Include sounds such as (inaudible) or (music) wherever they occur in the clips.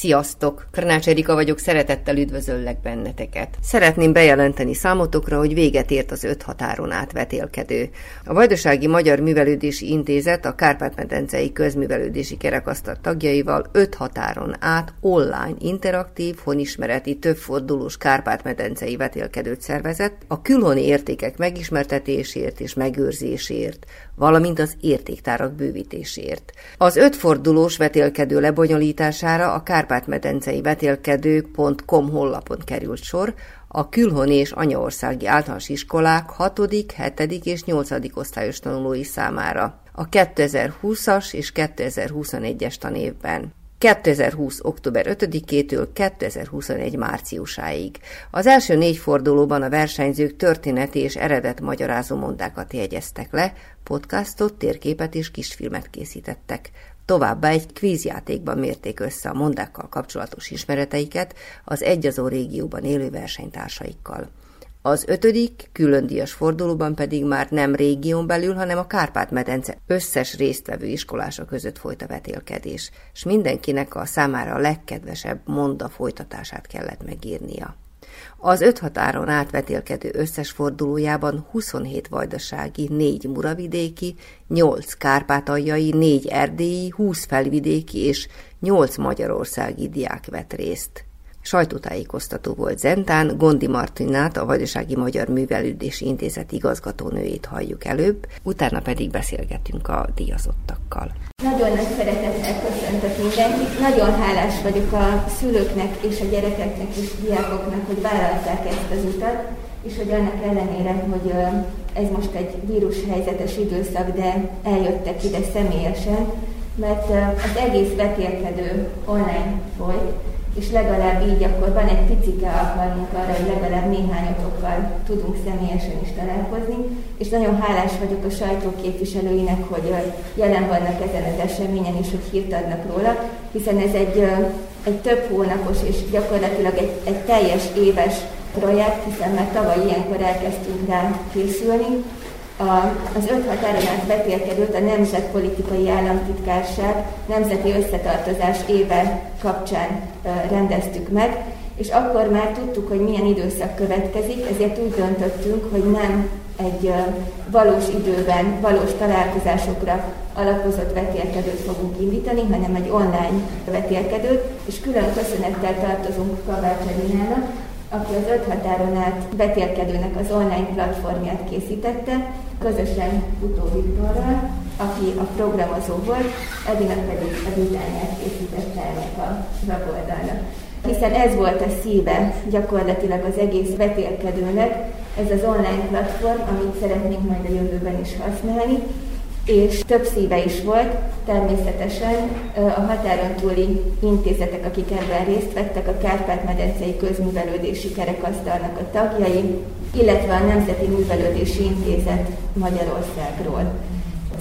Sziasztok! Krnács Erika vagyok, szeretettel üdvözöllek benneteket. Szeretném bejelenteni számotokra, hogy véget ért az öt határon átvetélkedő. A Vajdasági Magyar Művelődési Intézet a Kárpát-medencei Közművelődési Kerekasztal tagjaival öt határon át online interaktív, honismereti, többfordulós Kárpát-medencei vetélkedőt szervezett a külhoni értékek megismertetésért és megőrzésért, valamint az értéktárak bővítésért. Az ötfordulós vetélkedő lebonyolítására a kárpát-medencei vetélkedők.com honlapon került sor, a külhoni és anyaországi általános iskolák 6., 7. és 8. osztályos tanulói számára a 2020-as és 2021-es tanévben. 2020. október 5-től 2021. márciusáig. Az első négy fordulóban a versenyzők történeti és eredet magyarázó mondákat jegyeztek le, podcastot, térképet és kisfilmet készítettek. Továbbá egy kvízjátékban mérték össze a mondákkal kapcsolatos ismereteiket az egyazó régióban élő versenytársaikkal. Az ötödik, külön díjas fordulóban pedig már nem régión belül, hanem a Kárpát-medence összes résztvevő iskolása között folyt a vetélkedés, és mindenkinek a számára a legkedvesebb monda folytatását kellett megírnia. Az öt határon átvetélkedő összes fordulójában 27 vajdasági, 4 muravidéki, 8 kárpátaljai, 4 erdélyi, 20 felvidéki és 8 magyarországi diák vett részt. Sajtótájékoztató volt Zentán, Gondi Martinát, a Vajdasági Magyar Művelődési Intézet igazgatónőjét halljuk előbb, utána pedig beszélgetünk a díjazottakkal. Nagyon nagy szeretettel köszöntök mindenkit. Nagyon hálás vagyok a szülőknek és a gyerekeknek és diákoknak, hogy vállalták ezt az utat, és hogy annak ellenére, hogy ez most egy vírushelyzetes időszak, de eljöttek ide személyesen, mert az egész vetélkedő online folyt, és legalább így akkor van egy picike alkalmunk arra, hogy legalább néhányotokkal tudunk személyesen is találkozni, és nagyon hálás vagyok a sajtóképviselőinek, hogy jelen vannak ezen az eseményen, és hogy hírt adnak róla, hiszen ez egy, egy több hónapos és gyakorlatilag egy, egy teljes éves projekt, hiszen már tavaly ilyenkor elkezdtünk rá készülni, a, az öt határon át betérkedőt a Nemzetpolitikai Államtitkárság Nemzeti Összetartozás éve kapcsán rendeztük meg, és akkor már tudtuk, hogy milyen időszak következik, ezért úgy döntöttünk, hogy nem egy valós időben, valós találkozásokra alapozott vetélkedőt fogunk indítani, hanem egy online vetélkedőt, és külön köszönettel tartozunk Kavács Edinának, aki az öt határon át betérkedőnek az online platformját készítette, közösen Utó Viktorral, aki a programozó volt, Edina pedig a dizájnját készítette ennek a weboldalnak. Hiszen ez volt a szíve gyakorlatilag az egész betérkedőnek, ez az online platform, amit szeretnénk majd a jövőben is használni, és több szíve is volt, természetesen a határon túli intézetek, akik ebben részt vettek, a Kárpát-medencei Közművelődési Kerekasztalnak a tagjai, illetve a Nemzeti Művelődési Intézet Magyarországról.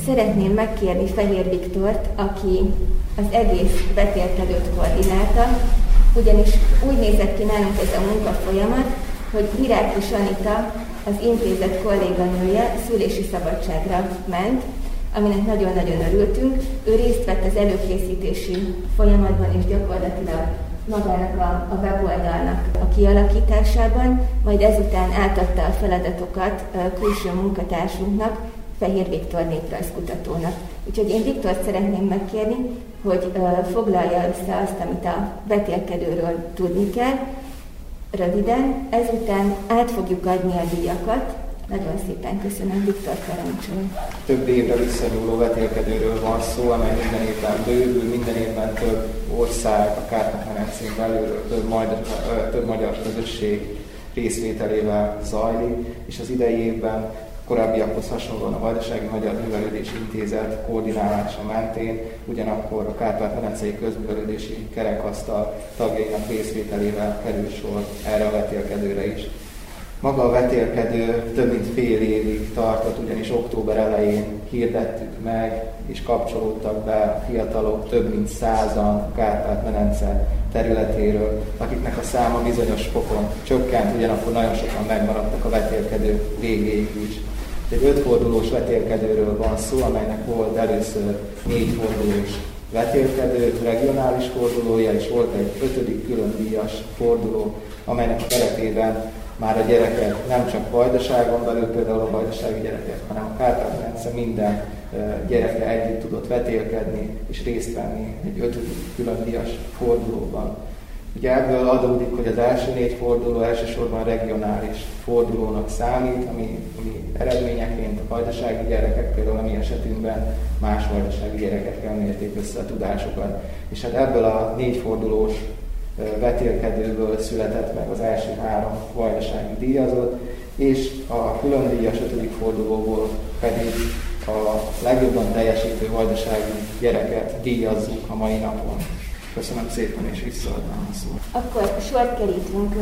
Szeretném megkérni Fehér Viktort, aki az egész betérkedőt koordinálta, ugyanis úgy nézett ki nálunk ez a munkafolyamat, hogy Viráki Sanita, az intézet kolléganője szülési szabadságra ment, aminek nagyon-nagyon örültünk. Ő részt vett az előkészítési folyamatban, és gyakorlatilag magának a, a weboldalnak a kialakításában, majd ezután átadta a feladatokat a külső munkatársunknak, Fehér Viktor néprajzkutatónak. Úgyhogy én Viktort szeretném megkérni, hogy foglalja össze azt, amit a betélkedőről tudni kell, röviden, ezután át fogjuk adni a díjakat, nagyon szépen köszönöm, Viktor parancsolj. Több évre visszanyúló vetélkedőről van szó, amely minden évben bővül, minden évben több ország, a Kárpát-medencén belülről több, majd, több magyar közösség részvételével zajlik, és az idei évben korábbiakhoz hasonlóan a Vajdasági Magyar Művelődési Intézet koordinálása mentén, ugyanakkor a Kárpát-Medencei Közművelődési Kerekasztal tagjainak részvételével kerül sor erre a vetélkedőre is. Maga a vetélkedő több mint fél évig tartott, ugyanis október elején hirdettük meg, és kapcsolódtak be fiatalok több mint százan Kárpát-Medence területéről, akiknek a száma bizonyos fokon csökkent, ugyanakkor nagyon sokan megmaradtak a vetélkedő végéig is. Egy ötfordulós vetélkedőről van szó, amelynek volt először négy fordulós vetélkedő, regionális fordulója, és volt egy ötödik külön díjas forduló, amelynek keretében már a gyerekek nem csak vajdaságon belül, például a vajdasági gyerekek, hanem a kárpát minden gyereke együtt tudott vetélkedni és részt venni egy ötödik külön díjas fordulóban. Ugye ebből adódik, hogy az első négy forduló elsősorban regionális fordulónak számít, ami, ami eredményeként a vajdasági gyerekek, például a mi esetünkben más vajdasági gyerekekkel mérték össze a tudásokat. És hát ebből a négy fordulós vetélkedőből született meg az első három vajdasági díjazott, és a külön díjas ötödik fordulóból pedig a legjobban teljesítő vajdasági gyereket díjazzuk a mai napon. Köszönöm szépen, és visszaadnám a szót. Akkor sort kerítünk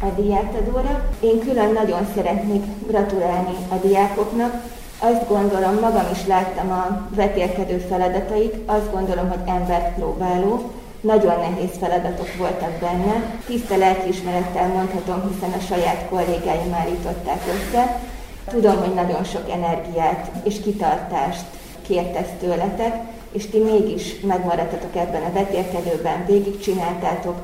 a diáktadóra. Én külön nagyon szeretnék gratulálni a diákoknak. Azt gondolom, magam is láttam a vetélkedő feladatait, azt gondolom, hogy embert próbáló, nagyon nehéz feladatok voltak benne. Tiszta lelkiismerettel mondhatom, hiszen a saját kollégáim állították össze. Tudom, hogy nagyon sok energiát és kitartást kért ezt tőletek, és ti mégis megmaradtatok ebben a vetélkedőben, végigcsináltátok.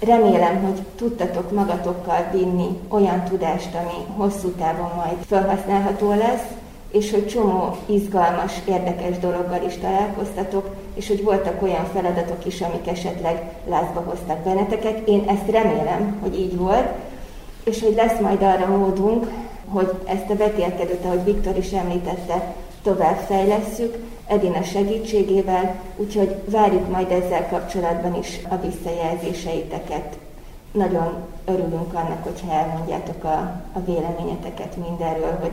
Remélem, hogy tudtatok magatokkal vinni olyan tudást, ami hosszú távon majd felhasználható lesz, és hogy csomó izgalmas, érdekes dologgal is találkoztatok, és hogy voltak olyan feladatok is, amik esetleg lázba hoztak benneteket. Én ezt remélem, hogy így volt, és hogy lesz majd arra módunk, hogy ezt a vetélkedőt, ahogy Viktor is említette, tovább fejlesszük, Edina segítségével, úgyhogy várjuk majd ezzel kapcsolatban is a visszajelzéseiteket. Nagyon örülünk annak, hogyha elmondjátok a, a véleményeteket mindenről, hogy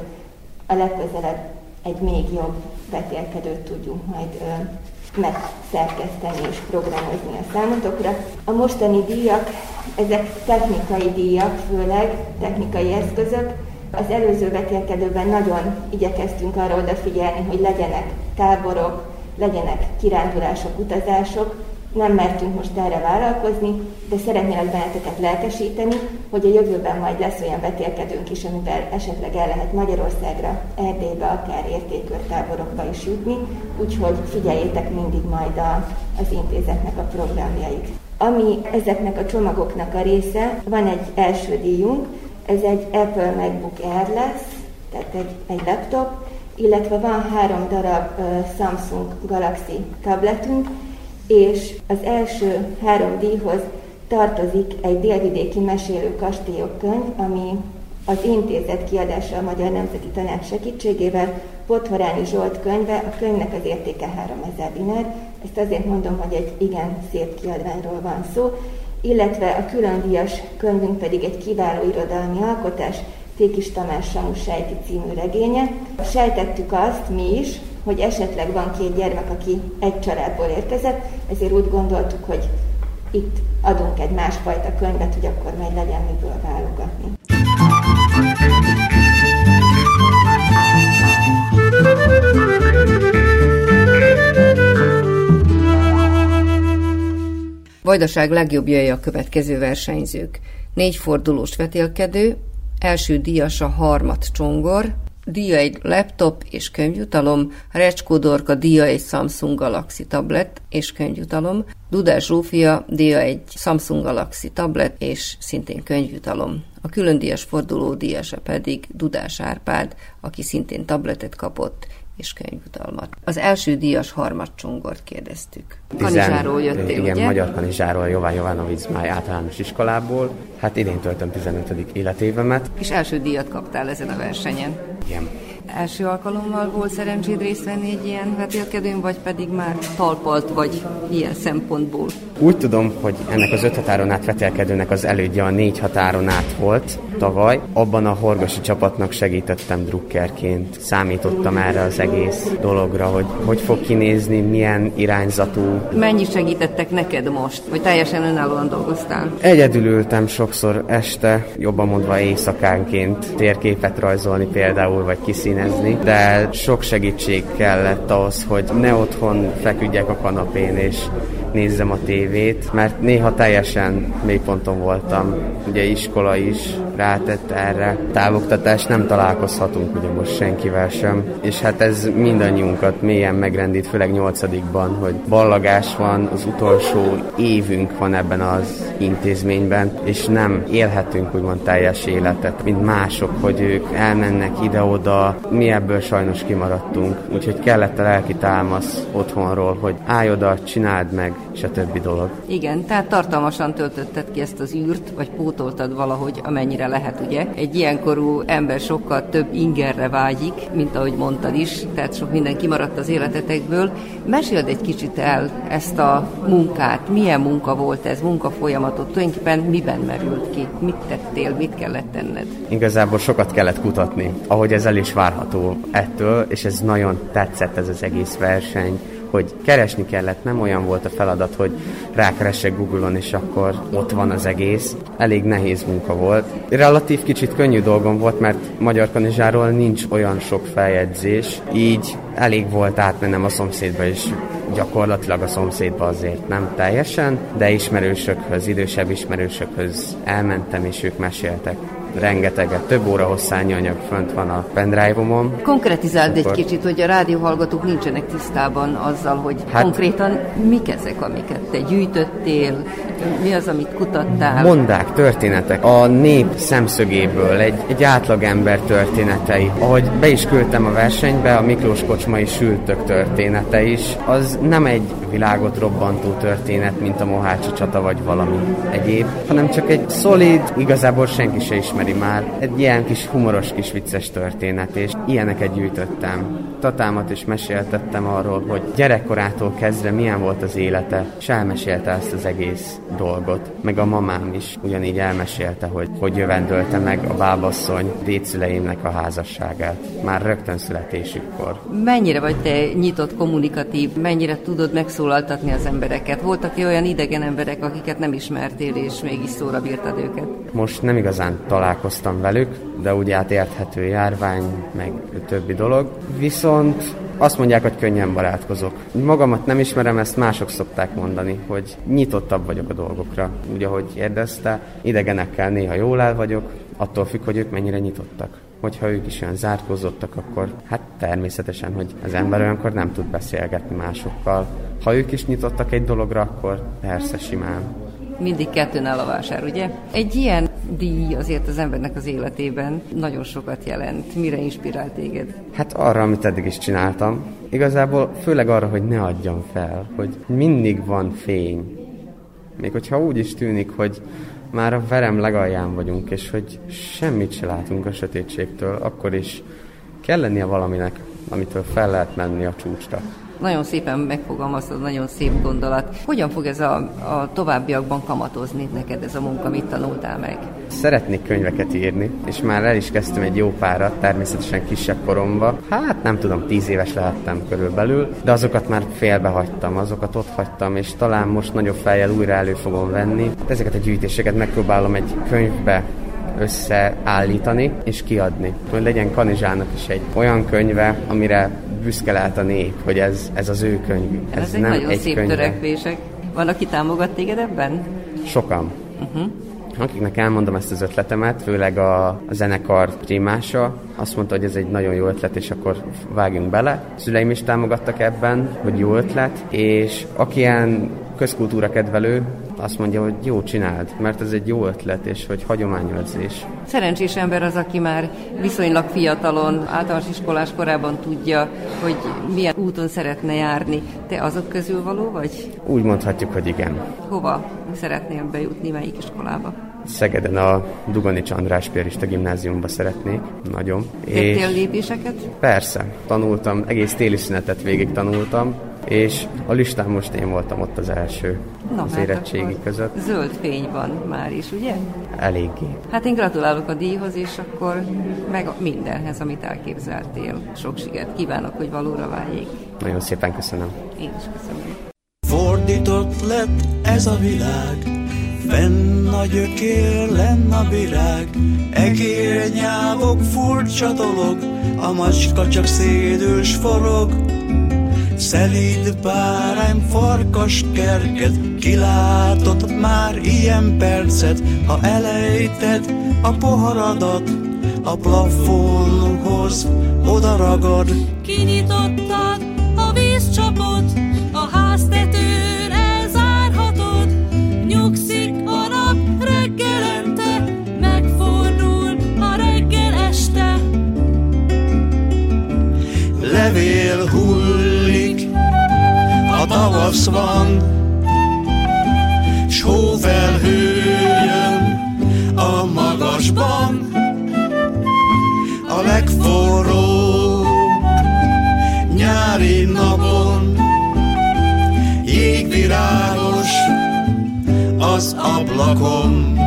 a legközelebb egy még jobb vetélkedőt tudjunk majd megszerkeszteni és programozni a számotokra. A mostani díjak, ezek technikai díjak, főleg technikai eszközök. Az előző vetélkedőben nagyon igyekeztünk arra odafigyelni, hogy legyenek táborok, legyenek kirándulások, utazások, nem mertünk most erre vállalkozni, de szeretnélek benneteket lelkesíteni, hogy a jövőben majd lesz olyan vetélkedőnk is, amivel esetleg el lehet Magyarországra, Erdélybe, akár értékörtáborokba is jutni, úgyhogy figyeljétek mindig majd a, az intézetnek a programjait. Ami ezeknek a csomagoknak a része, van egy első díjunk, ez egy Apple MacBook Air lesz, tehát egy, egy laptop, illetve van három darab Samsung Galaxy tabletünk, és az első három díjhoz tartozik egy délvidéki mesélő kastélyok könyv, ami az intézet kiadása a Magyar Nemzeti Tanács segítségével, Pothorányi Zsolt könyve, a könyvnek az értéke 3000 dinár, ezt azért mondom, hogy egy igen szép kiadványról van szó, illetve a különdíjas könyvünk pedig egy kiváló irodalmi alkotás, Tékis Tamás Samu Sejti című regénye. Sejtettük azt mi is, hogy esetleg van két gyermek, aki egy családból érkezett, ezért úgy gondoltuk, hogy itt adunk egy másfajta könyvet, hogy akkor majd legyen miből válogatni. Vajdaság legjobbjai a következő versenyzők. Négy fordulós vetélkedő, első díjas a harmat csongor, díja egy laptop és könyvjutalom, Recskó Dorka díja egy Samsung Galaxy tablet és könyvjutalom, Dudás Zsófia díja egy Samsung Galaxy tablet és szintén könyvjutalom. A külön díjas forduló díjasa pedig Dudás Árpád, aki szintén tabletet kapott és könyvutalmat. Az első díjas harmadcsongort kérdeztük. Kanizsáról jöttél, Igen, ugye? Magyar Kanizsáról, Jován Jovanovic Máj általános iskolából. Hát idén töltöm 15. életévemet. És első díjat kaptál ezen a versenyen. Igen. Első alkalommal volt szerencséd részt venni egy ilyen vetélkedőn, vagy pedig már talpalt vagy ilyen szempontból? Úgy tudom, hogy ennek az öt határon át vetélkedőnek az elődje a négy határon át volt tavaly. Abban a horgosi csapatnak segítettem drukkerként. Számítottam erre az egész dologra, hogy hogy fog kinézni, milyen irányzatú. Mennyi segítettek neked most, vagy teljesen önállóan dolgoztál? Egyedül ültem sokszor este, jobban mondva éjszakánként térképet rajzolni például, vagy kiszínezni, de sok segítség kellett ahhoz, hogy ne otthon feküdjek a kanapén, és nézzem a tévét, mert néha teljesen mélyponton voltam. Ugye iskola is rátett erre. Távoktatás nem találkozhatunk ugye most senkivel sem. És hát ez mindannyiunkat mélyen megrendít, főleg nyolcadikban, hogy ballagás van, az utolsó évünk van ebben az intézményben, és nem élhetünk úgymond teljes életet, mint mások, hogy ők elmennek ide-oda, mi ebből sajnos kimaradtunk. Úgyhogy kellett a lelki támasz otthonról, hogy állj oda, csináld meg, és a többi dolog. Igen, tehát tartalmasan töltötted ki ezt az űrt, vagy pótoltad valahogy, amennyire lehet, ugye? Egy ilyenkorú ember sokkal több ingerre vágyik, mint ahogy mondtad is, tehát sok minden kimaradt az életetekből. Meséld egy kicsit el ezt a munkát, milyen munka volt ez, munka folyamatot, tulajdonképpen miben merült ki, mit tettél, mit kellett tenned? Igazából sokat kellett kutatni, ahogy ez el is várható ettől, és ez nagyon tetszett ez az egész verseny, hogy keresni kellett, nem olyan volt a feladat, hogy rákeresek Google-on, és akkor ott van az egész. Elég nehéz munka volt. Relatív kicsit könnyű dolgom volt, mert Magyar Kanizsáról nincs olyan sok feljegyzés, így elég volt átmennem a szomszédba, és gyakorlatilag a szomszédba azért nem teljesen, de ismerősökhöz, idősebb ismerősökhöz elmentem, és ők meséltek rengeteget, több óra hosszányi anyag fönt van a pendrive-omon. Konkretizáld egy kicsit, hogy a rádióhallgatók nincsenek tisztában azzal, hogy hát, konkrétan mik ezek, amiket te gyűjtöttél, mi az, amit kutattál? Mondák, történetek. A nép szemszögéből, egy, egy átlagember történetei. Ahogy be is küldtem a versenybe, a Miklós Kocsmai sültök története is, az nem egy világot robbantó történet, mint a Mohácsi csata vagy valami egyéb, hanem csak egy szolid, igazából senki se ismeri már, egy ilyen kis humoros kis vicces történet, és ilyeneket gyűjtöttem. Tatámat is meséltettem arról, hogy gyerekkorától kezdve milyen volt az élete, és elmesélte ezt az egész dolgot. Meg a mamám is ugyanígy elmesélte, hogy hogy jövendölte meg a bábasszony dédszüleimnek a házasságát. Már rögtön születésükkor. Mennyire vagy te nyitott, kommunikatív? Mennyire tudod megszólaltatni az embereket? Voltak olyan idegen emberek, akiket nem ismertél, és mégis szóra bírtad őket? Most nem igazán találkoztam velük, de úgy átérthető járvány, meg többi dolog. Viszont azt mondják, hogy könnyen barátkozok. Magamat nem ismerem, ezt mások szokták mondani, hogy nyitottabb vagyok a dolgokra. Úgy, ahogy érdezte, idegenekkel néha jól el vagyok, attól függ, hogy ők mennyire nyitottak. Hogyha ők is olyan zárkózottak, akkor hát természetesen, hogy az ember olyankor nem tud beszélgetni másokkal. Ha ők is nyitottak egy dologra, akkor persze simán mindig kettőnál a vásár, ugye? Egy ilyen díj azért az embernek az életében nagyon sokat jelent. Mire inspirál téged? Hát arra, amit eddig is csináltam. Igazából főleg arra, hogy ne adjam fel, hogy mindig van fény. Még hogyha úgy is tűnik, hogy már a verem legalján vagyunk, és hogy semmit se látunk a sötétségtől, akkor is kell lennie valaminek, amitől fel lehet menni a csúcsra. Nagyon szépen megfogalmazod, nagyon szép gondolat. Hogyan fog ez a, a továbbiakban kamatozni neked ez a munka, mit tanultál meg? Szeretnék könyveket írni, és már el is kezdtem egy jó párat, természetesen kisebb koromba. Hát nem tudom, tíz éves lehettem körülbelül, de azokat már félbehagytam, azokat ott hagytam, és talán most nagyobb fejjel újra elő fogom venni. Ezeket a gyűjtéseket megpróbálom egy könyvbe összeállítani és kiadni. Hogy legyen Kanizsának is egy olyan könyve, amire büszke lehet a nép, hogy ez, ez az ő könyv. Ez Ezek nem nagyon egy szép könyve. törekvések. Van, aki támogat téged ebben? Sokan. Uh-huh. Akiknek elmondom ezt az ötletemet, főleg a, a zenekar primása, azt mondta, hogy ez egy nagyon jó ötlet, és akkor vágjunk bele. A szüleim is támogattak ebben, hogy jó ötlet, és aki ilyen közkultúra kedvelő azt mondja, hogy jó csináld, mert ez egy jó ötlet, és hogy hagyományőrzés. Szerencsés ember az, aki már viszonylag fiatalon, általános iskolás korában tudja, hogy milyen úton szeretne járni. Te azok közül való vagy? Úgy mondhatjuk, hogy igen. Hova szeretnél bejutni, melyik iskolába? Szegeden a Dugani András Piarista gimnáziumba szeretnék, nagyon. Tettél lépéseket? Persze, tanultam, egész téli szünetet végig tanultam, és a listán most én voltam ott az első Na, az hát érettségi között. Zöld fény van már is, ugye? Eléggé. Hát én gratulálok a díjhoz, és akkor meg mindenhez, amit elképzeltél. Sok sikert kívánok, hogy valóra váljék. Nagyon szépen köszönöm. Én is köszönöm. Fordított lett ez a világ, fenn a gyökér, lenn a virág, egér nyávok furcsa dolog, a macska csak szédős forog. Szelíd bárány, farkas kerget, kilátott már ilyen percet, ha elejted a poharadat, a plafonhoz oda ragad. Kinyitottad a vízcsapot, a háztetőn tavasz van, s hófelhő jön a magasban, a legforróbb nyári napon, jégvirágos az ablakon.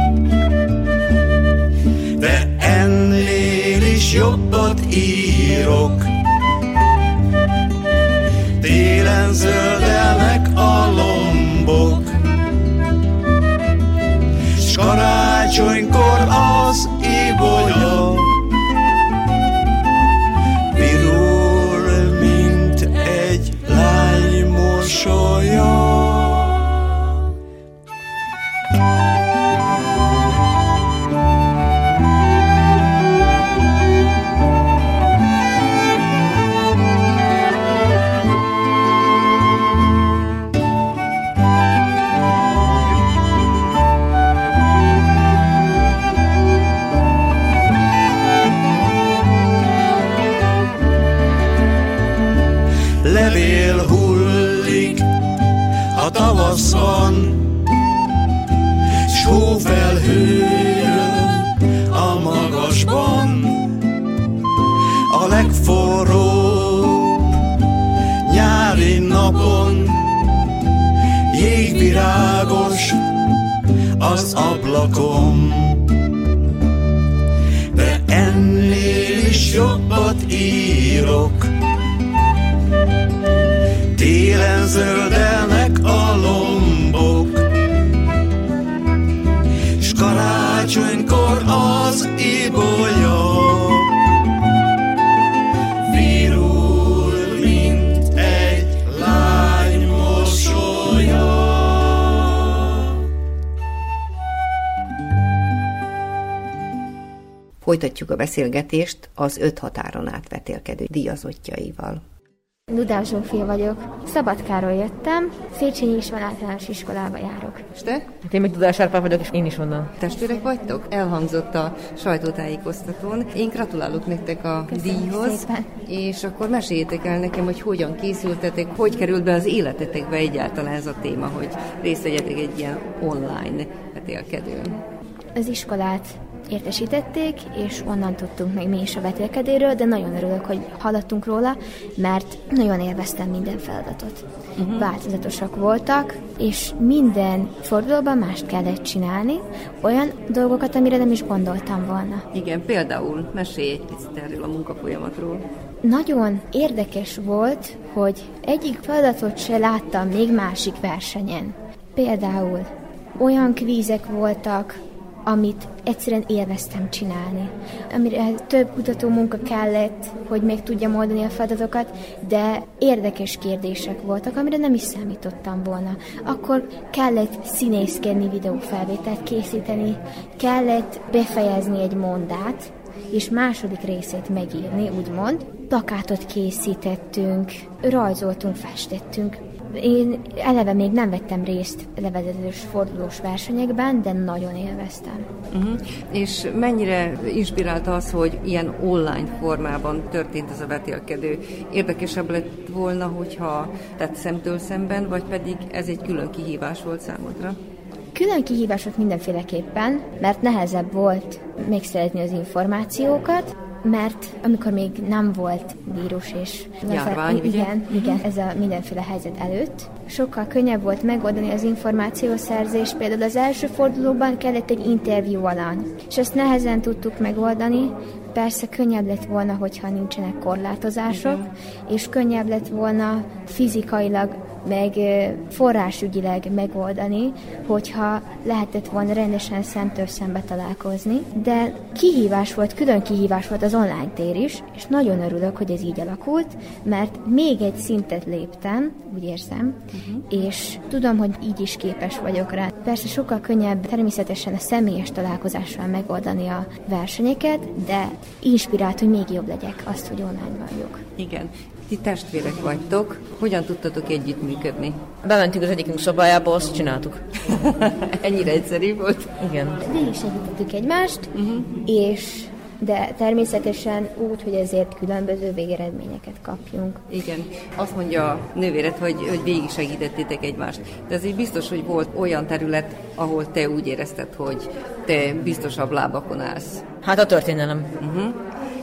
Zöldelnek a lombok, S karácsonykor az ibolya Virul, mint egy lány mosolya. Folytatjuk a beszélgetést az öt határon átvetélkedő díjazottjaival. Dudás Zsófia vagyok. Szabadkáról jöttem, Széchenyi István általános iskolába járok. És te? Hát én még Dudás Árpád vagyok, és én is onnan. Testvérek vagytok? Elhangzott a sajtótájékoztatón. Én gratulálok nektek a Köszönjük díjhoz. szépen. És akkor meséljétek el nekem, hogy hogyan készültetek, hogy került be az életetekbe egyáltalán ez a téma, hogy részt vegyetek egy ilyen online vetélkedőn. Az iskolát értesítették, és onnan tudtunk meg mi is a vetélkedéről, de nagyon örülök, hogy hallottunk róla, mert nagyon élveztem minden feladatot. Uh-huh. Változatosak voltak, és minden fordulóban mást kellett csinálni, olyan dolgokat, amire nem is gondoltam volna. Igen, például mesélj egy picit erről a munkafolyamatról. Nagyon érdekes volt, hogy egyik feladatot se láttam még másik versenyen. Például olyan kvízek voltak, amit egyszerűen élveztem csinálni. Amire több kutató munka kellett, hogy meg tudjam oldani a feladatokat, de érdekes kérdések voltak, amire nem is számítottam volna. Akkor kellett színészkedni, videófelvételt készíteni, kellett befejezni egy mondát, és második részét megírni, úgymond. Plakátot készítettünk, rajzoltunk, festettünk. Én eleve még nem vettem részt levezetős fordulós versenyekben, de nagyon élveztem. Uh-huh. És mennyire inspirálta az, hogy ilyen online formában történt ez a vetélkedő? Érdekesebb lett volna, hogyha tett szemtől szemben, vagy pedig ez egy külön kihívás volt számodra? Külön kihívás volt mindenféleképpen, mert nehezebb volt megszerezni az információkat, mert amikor még nem volt vírus és Járvány, ugye? igen, igen, ez a mindenféle helyzet előtt, sokkal könnyebb volt megoldani az információszerzés. Például az első fordulóban kellett egy interjú alany, és ezt nehezen tudtuk megoldani. Persze könnyebb lett volna, hogyha nincsenek korlátozások, és könnyebb lett volna fizikailag meg forrásügyileg megoldani, hogyha lehetett volna rendesen szemtől szembe találkozni. De kihívás volt, külön kihívás volt az online tér is, és nagyon örülök, hogy ez így alakult, mert még egy szintet léptem, úgy érzem, uh-huh. és tudom, hogy így is képes vagyok rá. Persze sokkal könnyebb természetesen a személyes találkozással megoldani a versenyeket, de inspirált, hogy még jobb legyek azt, hogy online vagyok. Igen. Ti testvérek vagytok, hogyan tudtatok együttműködni? Bementünk az egyikünk szobájába, azt csináltuk. (laughs) Ennyire egyszerű volt? Igen. Végig segítettük egymást, uh-huh. és de természetesen úgy, hogy ezért különböző végeredményeket kapjunk. Igen. Azt mondja a nővéred, hogy, hogy végig segítettétek egymást. De azért biztos, hogy volt olyan terület, ahol te úgy érezted, hogy te biztosabb lábakon állsz. Hát a történelem. Uh-huh.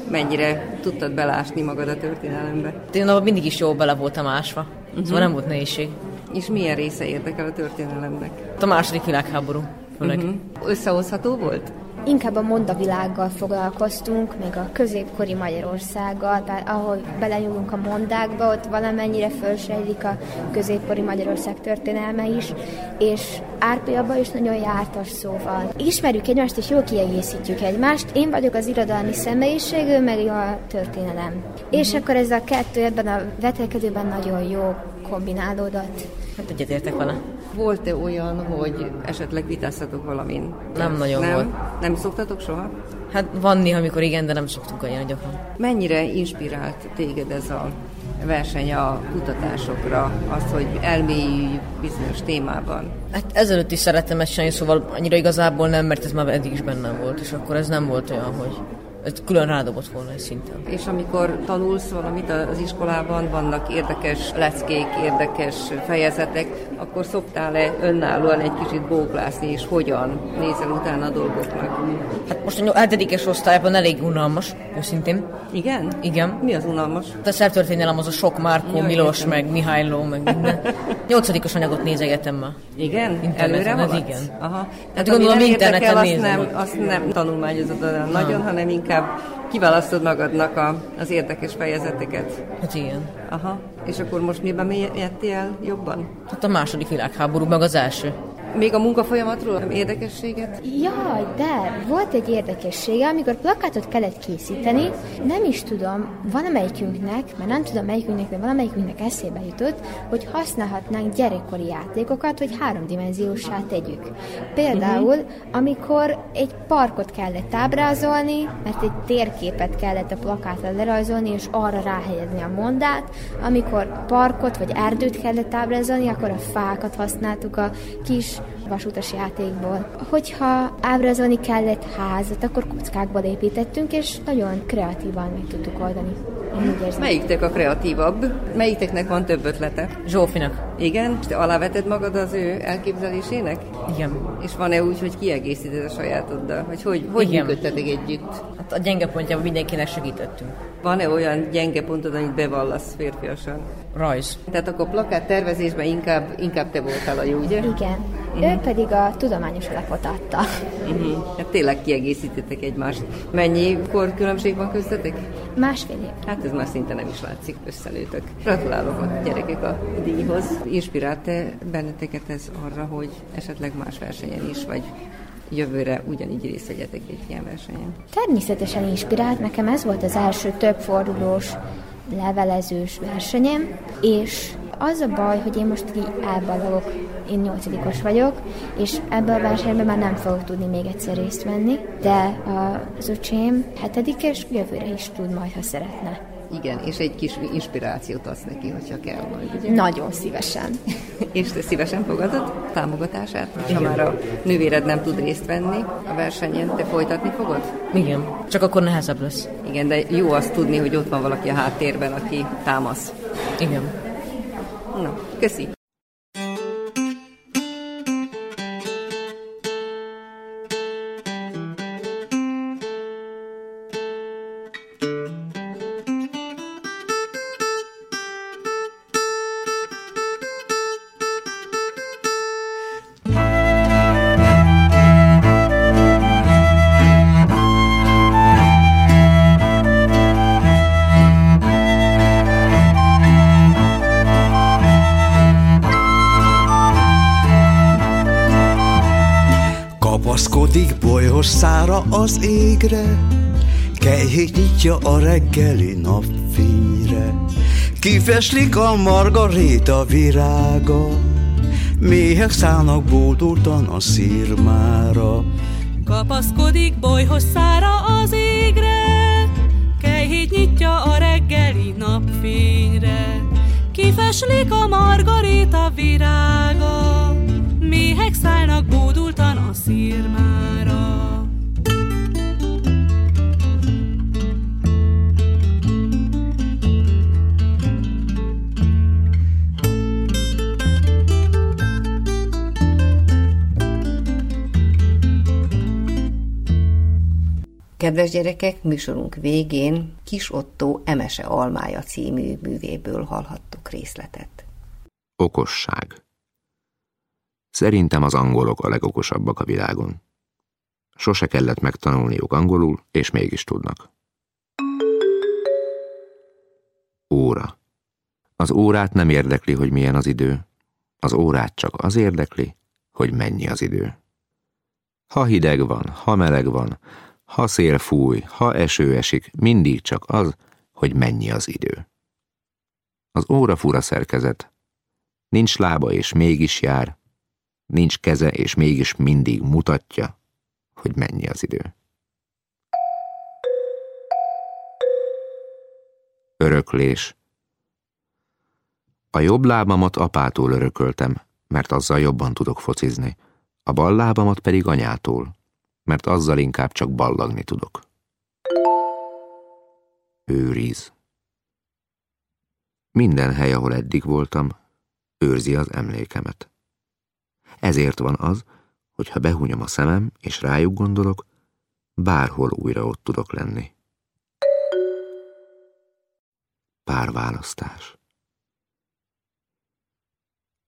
Mennyire tudtad belásni magad a történelembe? Én abban mindig is jó bele voltam ásva. Uh-huh. Szóval nem volt nehézség. És milyen része érdekel a történelemnek? A második világháború. Főleg. Uh-huh. Összehozható volt? Inkább a mondavilággal foglalkoztunk, még a középkori Magyarországgal, tehát ahol belenyúlunk a mondákba, ott valamennyire fölsejlik a középkori Magyarország történelme is, és Árpi abban is nagyon jártas szóval. Ismerjük egymást, és jól kiegészítjük egymást. Én vagyok az irodalmi személyiség, ő meg a történelem. És akkor ez a kettő ebben a vetekedőben nagyon jó kombinálódott. Hát egyetértek vele. Volt-e olyan, hogy esetleg vitáztatok valamin? Nem nagyon nem? volt. Nem szoktatok soha? Hát van néha, amikor igen, de nem szoktunk olyan gyakran. Mennyire inspirált téged ez a verseny a kutatásokra, az, hogy elmélyülj bizonyos témában? Hát ezelőtt is szerettem ezt csinálni, szóval annyira igazából nem, mert ez már eddig is bennem volt, és akkor ez nem volt olyan, hogy külön rádobott volna egy szinten. És amikor tanulsz valamit az iskolában, vannak érdekes leckék, érdekes fejezetek, akkor szoktál-e önállóan egy kicsit bóklászni, és hogyan nézel utána a dolgoknak? Hát most a hetedikes osztályban elég unalmas, őszintén. Igen? Igen. Mi az unalmas? A szertörténelem az a sok Márkó, Jaj, Milos, értem. meg Mihályló, meg minden. Nyolcadikos anyagot nézegettem már. Igen? Interneten, Előre ez haladsz? igen. Aha. Hát ami gondolom nem érdekel, interneten azt nézem nem, ott. azt nem tanulmányozod olyan nagyon, hanem inkább kiválasztod magadnak a, az érdekes fejezeteket. Hát igen. Aha. És akkor most miben mélyedtél jobban? Hát a második világháború, meg az első. Még a munkafolyamatról érdekességet? Jaj, de volt egy érdekessége, amikor plakátot kellett készíteni, nem is tudom, valamelyikünknek, mert nem tudom melyikünknek, de valamelyikünknek eszébe jutott, hogy használhatnánk gyerekkori játékokat, hogy háromdimenziósá tegyük. Például, amikor egy parkot kellett ábrázolni, mert egy térképet kellett a plakátra lerajzolni, és arra ráhelyezni a mondát, amikor parkot vagy erdőt kellett ábrázolni, akkor a fákat használtuk a kis Thank you. Vasutas játékból. Hogyha ábrázolni kellett házat, akkor kockákból építettünk, és nagyon kreatívan meg tudtuk oldani. Én úgy érzem. Melyiktek a kreatívabb? Melyikteknek van több ötlete? Zsófinak. Igen? Te aláveted magad az ő elképzelésének? Igen. És van-e úgy, hogy kiegészíted a sajátoddal? Hogy hogy, hogy Igen. működtetek együtt? Hát a gyenge pontjában mindenkinek segítettünk. Van-e olyan gyenge pontod, amit bevallasz férfiasan? Rajz. Tehát akkor plakát tervezésben inkább, inkább te voltál a jó, ugye? Igen. Ő pedig a tudományos alapot adta. Uh-huh. Hát tényleg kiegészítettek egymást. Mennyi kor különbség van köztetek? Másfél év. Hát ez már szinte nem is látszik, összenőtök. Gratulálok a gyerekek a díjhoz. Inspirált-e benneteket ez arra, hogy esetleg más versenyen is, vagy jövőre ugyanígy részt vegyetek egy ilyen versenyen? Természetesen inspirált, nekem ez volt az első többfordulós levelezős versenyem, és az a baj, hogy én most így elbalogok, én nyolcadikos vagyok, és ebben a versenyben már nem fogok tudni még egyszer részt venni, de az öcsém hetedikes jövőre is tud majd, ha szeretne. Igen, és egy kis inspirációt adsz neki, hogyha kell majd, ugye? Nagyon szívesen. (laughs) És te szívesen fogadod támogatását? Ha már a nővéred nem tud részt venni a versenyen, te folytatni fogod? Igen. Csak akkor nehezebb lesz. Igen, de jó azt tudni, hogy ott van valaki a háttérben, aki támasz. Igen. Na, köszi. Nyitja a reggeli napfényre. Kifeslik a margaréta virága, méhek szállnak bódultan a szírmára. Kapaszkodik bolyhos szára az égre, kejhét nyitja a reggeli napfényre. Kifeslik a margaréta virága, méhek szállnak bódultan a szírmára. Kedves gyerekek, műsorunk végén Kis Otto Emese Almája című művéből hallhattuk részletet. Okosság Szerintem az angolok a legokosabbak a világon. Sose kellett megtanulniuk angolul, és mégis tudnak. Óra. Az órát nem érdekli, hogy milyen az idő. Az órát csak az érdekli, hogy mennyi az idő. Ha hideg van, ha meleg van, ha szél fúj, ha eső esik, mindig csak az, hogy mennyi az idő. Az óra fura szerkezet. Nincs lába és mégis jár, nincs keze és mégis mindig mutatja, hogy mennyi az idő. Öröklés A jobb lábamat apától örököltem, mert azzal jobban tudok focizni, a bal lábamat pedig anyától, mert azzal inkább csak ballagni tudok. Őriz. Minden hely, ahol eddig voltam, őrzi az emlékemet. Ezért van az, hogy ha behunyom a szemem és rájuk gondolok, bárhol újra ott tudok lenni. Párválasztás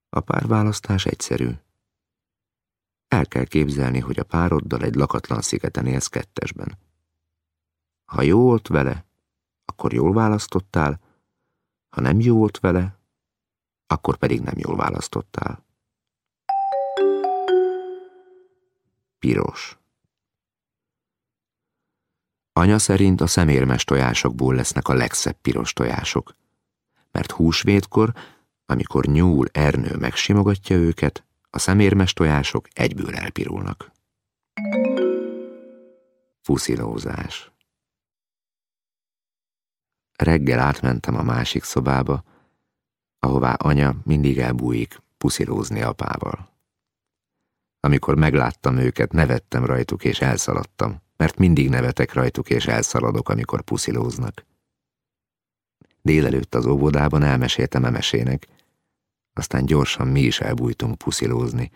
A párválasztás egyszerű. El kell képzelni, hogy a pároddal egy lakatlan szigeten élsz kettesben. Ha jó volt vele, akkor jól választottál, ha nem jó volt vele, akkor pedig nem jól választottál. Piros Anya szerint a szemérmes tojásokból lesznek a legszebb piros tojások, mert húsvétkor, amikor nyúl Ernő megsimogatja őket, a szemérmes tojások egyből elpirulnak. Fuszilózás Reggel átmentem a másik szobába, ahová anya mindig elbújik puszilózni apával. Amikor megláttam őket, nevettem rajtuk és elszaladtam, mert mindig nevetek rajtuk és elszaladok, amikor puszilóznak. Délelőtt az óvodában elmeséltem emesének, aztán gyorsan mi is elbújtunk puszilózni.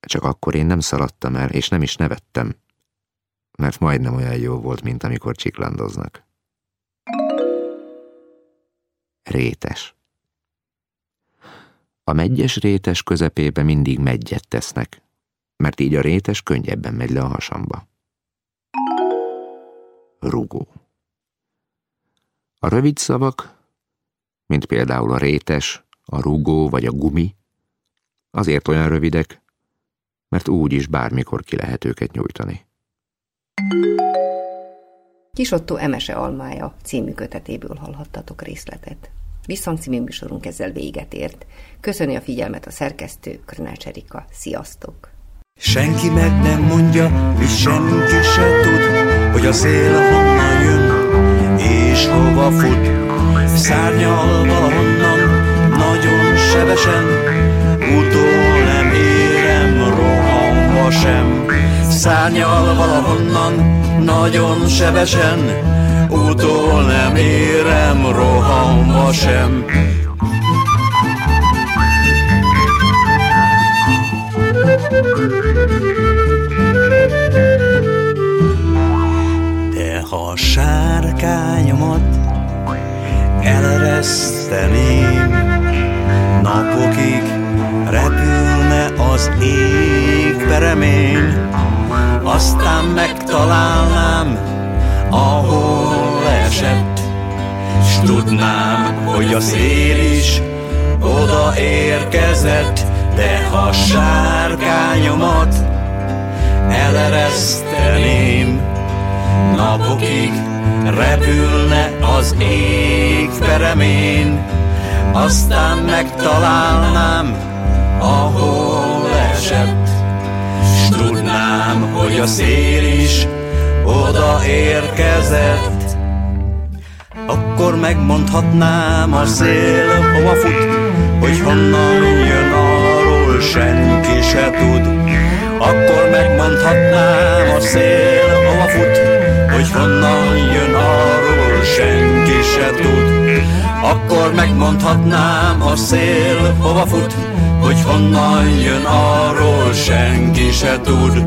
Csak akkor én nem szaladtam el, és nem is nevettem, mert majdnem olyan jó volt, mint amikor csiklandoznak. Rétes A megyes rétes közepébe mindig megyet tesznek, mert így a rétes könnyebben megy le a hasamba. Rugó A rövid szavak, mint például a rétes, a rugó vagy a gumi, azért olyan rövidek, mert úgy is bármikor ki lehet őket nyújtani. Kisotto Emese Almája című kötetéből hallhattatok részletet. Viszont című műsorunk ezzel véget ért. Köszöni a figyelmet a szerkesztő, Krnács Erika. Sziasztok! Senki meg nem mondja, és senki se tud, hogy a szél honnan jön, és hova fut. Szárnyal valahonnan, sebesen, utól nem érem rohanva sem. Szárnyal valahonnan, nagyon sebesen, utól nem érem rohanva sem. De ha sárkányomat elereszteném, napokig repülne az ég peremén, aztán megtalálnám, ahol esett, s tudnám, hogy a szél is oda érkezett, de ha sárkányomat aztán megtalálnám, ahol esett. S tudnám, hogy a szél is oda érkezett. Akkor megmondhatnám a szél, hova fut, hogy honnan jön arról senki se tud. Akkor megmondhatnám a szél, hova fut, hogy honnan jön arról senki se tud. Akkor megmondhatnám a szél, hova fut, hogy honnan jön arról senki se tud.